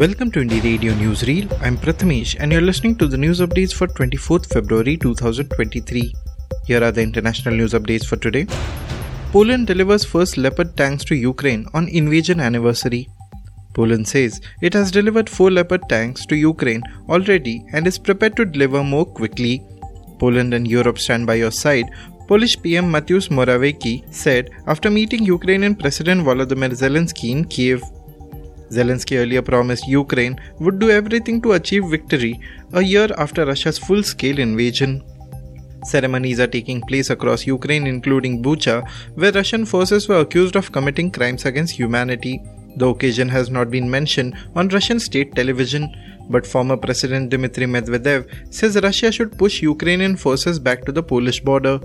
Welcome to Indie Radio Newsreel. I'm Prathamesh and you're listening to the news updates for 24th February 2023. Here are the international news updates for today. Poland delivers first Leopard tanks to Ukraine on invasion anniversary. Poland says it has delivered four Leopard tanks to Ukraine already and is prepared to deliver more quickly. Poland and Europe stand by your side, Polish PM Mateusz Morawiecki said after meeting Ukrainian President Volodymyr Zelensky in Kiev. Zelensky earlier promised Ukraine would do everything to achieve victory a year after Russia's full scale invasion. Ceremonies are taking place across Ukraine, including Bucha, where Russian forces were accused of committing crimes against humanity. The occasion has not been mentioned on Russian state television, but former President Dmitry Medvedev says Russia should push Ukrainian forces back to the Polish border.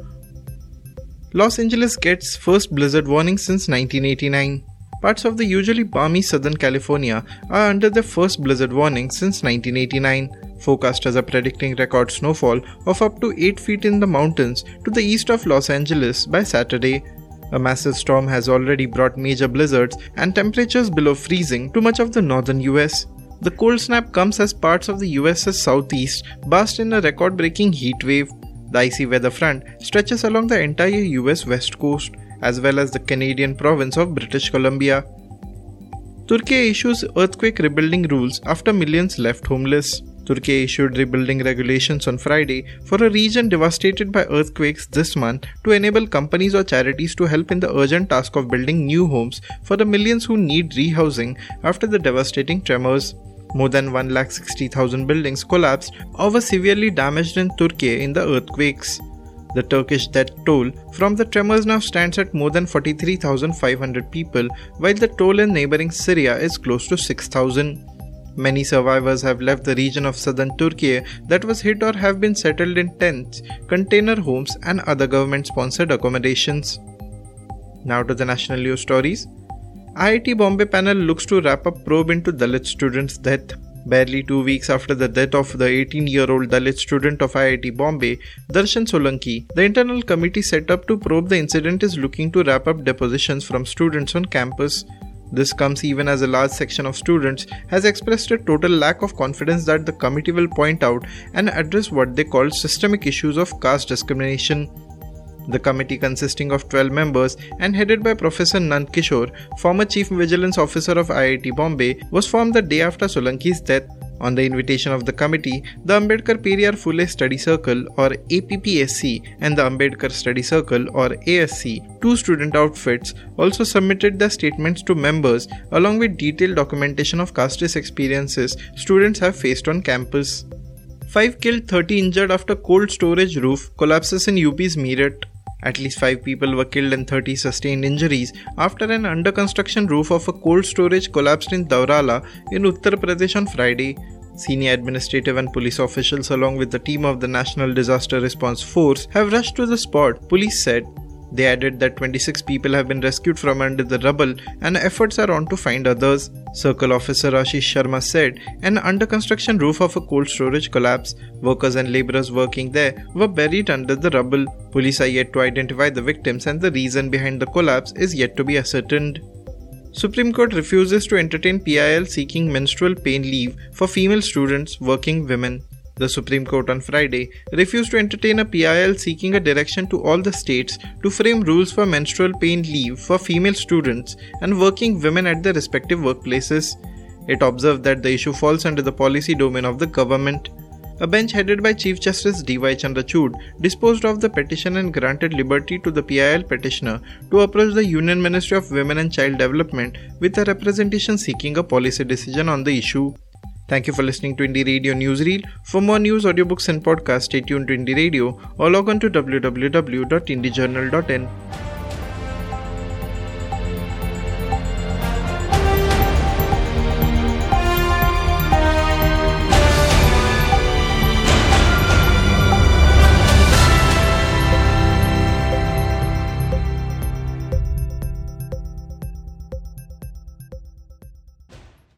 Los Angeles gets first blizzard warning since 1989. Parts of the usually balmy Southern California are under the first blizzard warning since 1989. Forecasters are predicting record snowfall of up to 8 feet in the mountains to the east of Los Angeles by Saturday. A massive storm has already brought major blizzards and temperatures below freezing to much of the northern US. The cold snap comes as parts of the US's southeast burst in a record breaking heat wave. The icy weather front stretches along the entire US west coast as well as the Canadian province of British Columbia. Turkey issues earthquake rebuilding rules after millions left homeless. Turkey issued rebuilding regulations on Friday for a region devastated by earthquakes this month to enable companies or charities to help in the urgent task of building new homes for the millions who need rehousing after the devastating tremors. More than 1,60,000 buildings collapsed or were severely damaged in Turkey in the earthquakes. The Turkish death toll from the tremors now stands at more than 43,500 people, while the toll in neighboring Syria is close to 6,000. Many survivors have left the region of southern Turkey that was hit or have been settled in tents, container homes, and other government sponsored accommodations. Now to the national news stories. IIT Bombay panel looks to wrap up probe into Dalit student's death. Barely two weeks after the death of the 18 year old Dalit student of IIT Bombay, Darshan Solanki, the internal committee set up to probe the incident is looking to wrap up depositions from students on campus. This comes even as a large section of students has expressed a total lack of confidence that the committee will point out and address what they call systemic issues of caste discrimination. The committee, consisting of 12 members and headed by Professor Nand Kishore, former Chief Vigilance Officer of IIT Bombay, was formed the day after Solanki's death. On the invitation of the committee, the Ambedkar Periyar Phule Study Circle or APPSC and the Ambedkar Study Circle or ASC, two student outfits, also submitted their statements to members along with detailed documentation of casteist experiences students have faced on campus. 5 killed 30 injured after cold storage roof collapses in UP's Meerut. At least 5 people were killed and 30 sustained injuries after an under construction roof of a cold storage collapsed in Daurala in Uttar Pradesh on Friday. Senior administrative and police officials, along with the team of the National Disaster Response Force, have rushed to the spot, police said. They added that 26 people have been rescued from under the rubble and efforts are on to find others. Circle Officer Ashish Sharma said an under construction roof of a cold storage collapsed. Workers and laborers working there were buried under the rubble. Police are yet to identify the victims and the reason behind the collapse is yet to be ascertained. Supreme Court refuses to entertain PIL seeking menstrual pain leave for female students, working women. The Supreme Court on Friday refused to entertain a PIL seeking a direction to all the states to frame rules for menstrual pain leave for female students and working women at their respective workplaces. It observed that the issue falls under the policy domain of the government. A bench headed by Chief Justice D.Y. Chandrachud disposed of the petition and granted liberty to the PIL petitioner to approach the Union Ministry of Women and Child Development with a representation seeking a policy decision on the issue. Thank you for listening to Indie Radio Newsreel. For more news, audiobooks, and podcasts, stay tuned to Indie Radio or log on to www.indiejournal.in.